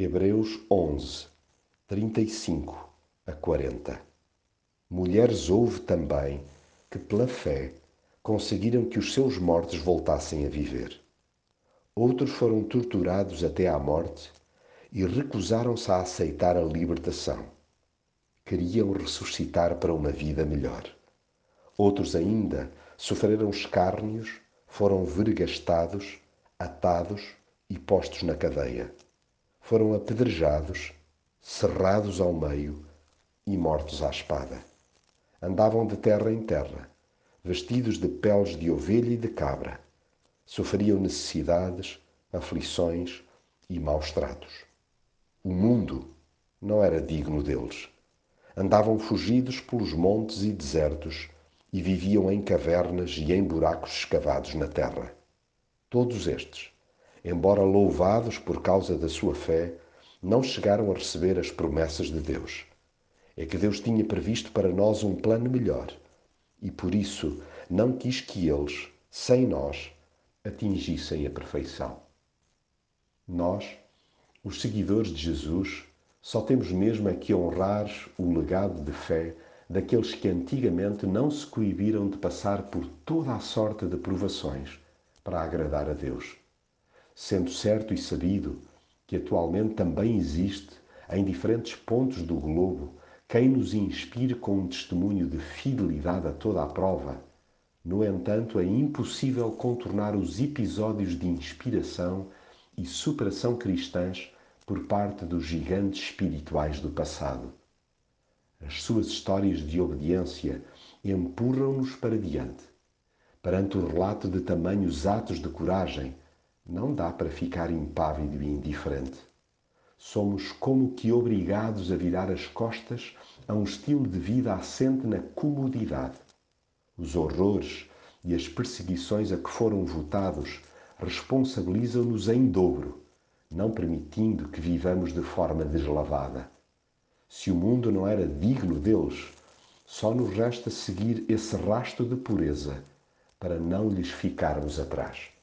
Hebreus 11, 35 a 40 Mulheres houve também que, pela fé, conseguiram que os seus mortos voltassem a viver. Outros foram torturados até à morte e recusaram-se a aceitar a libertação. Queriam ressuscitar para uma vida melhor. Outros ainda sofreram escárnios, foram vergastados, atados e postos na cadeia foram apedrejados, cerrados ao meio e mortos à espada. Andavam de terra em terra, vestidos de peles de ovelha e de cabra. Sofriam necessidades, aflições e maus tratos. O mundo não era digno deles. Andavam fugidos pelos montes e desertos e viviam em cavernas e em buracos escavados na terra. Todos estes embora louvados por causa da sua fé, não chegaram a receber as promessas de Deus. É que Deus tinha previsto para nós um plano melhor e por isso não quis que eles, sem nós, atingissem a perfeição. Nós, os seguidores de Jesus, só temos mesmo a que honrar o legado de fé daqueles que antigamente não se coibiram de passar por toda a sorte de provações para agradar a Deus sendo certo e sabido que atualmente também existe, em diferentes pontos do globo, quem nos inspire com um testemunho de fidelidade a toda a prova. No entanto, é impossível contornar os episódios de inspiração e superação cristãs por parte dos gigantes espirituais do passado. As suas histórias de obediência empurram-nos para diante. Perante o relato de tamanhos atos de coragem, não dá para ficar impávido e indiferente. Somos como que obrigados a virar as costas a um estilo de vida assente na comodidade. Os horrores e as perseguições a que foram votados responsabilizam-nos em dobro, não permitindo que vivamos de forma deslavada. Se o mundo não era digno deles, só nos resta seguir esse rasto de pureza para não lhes ficarmos atrás.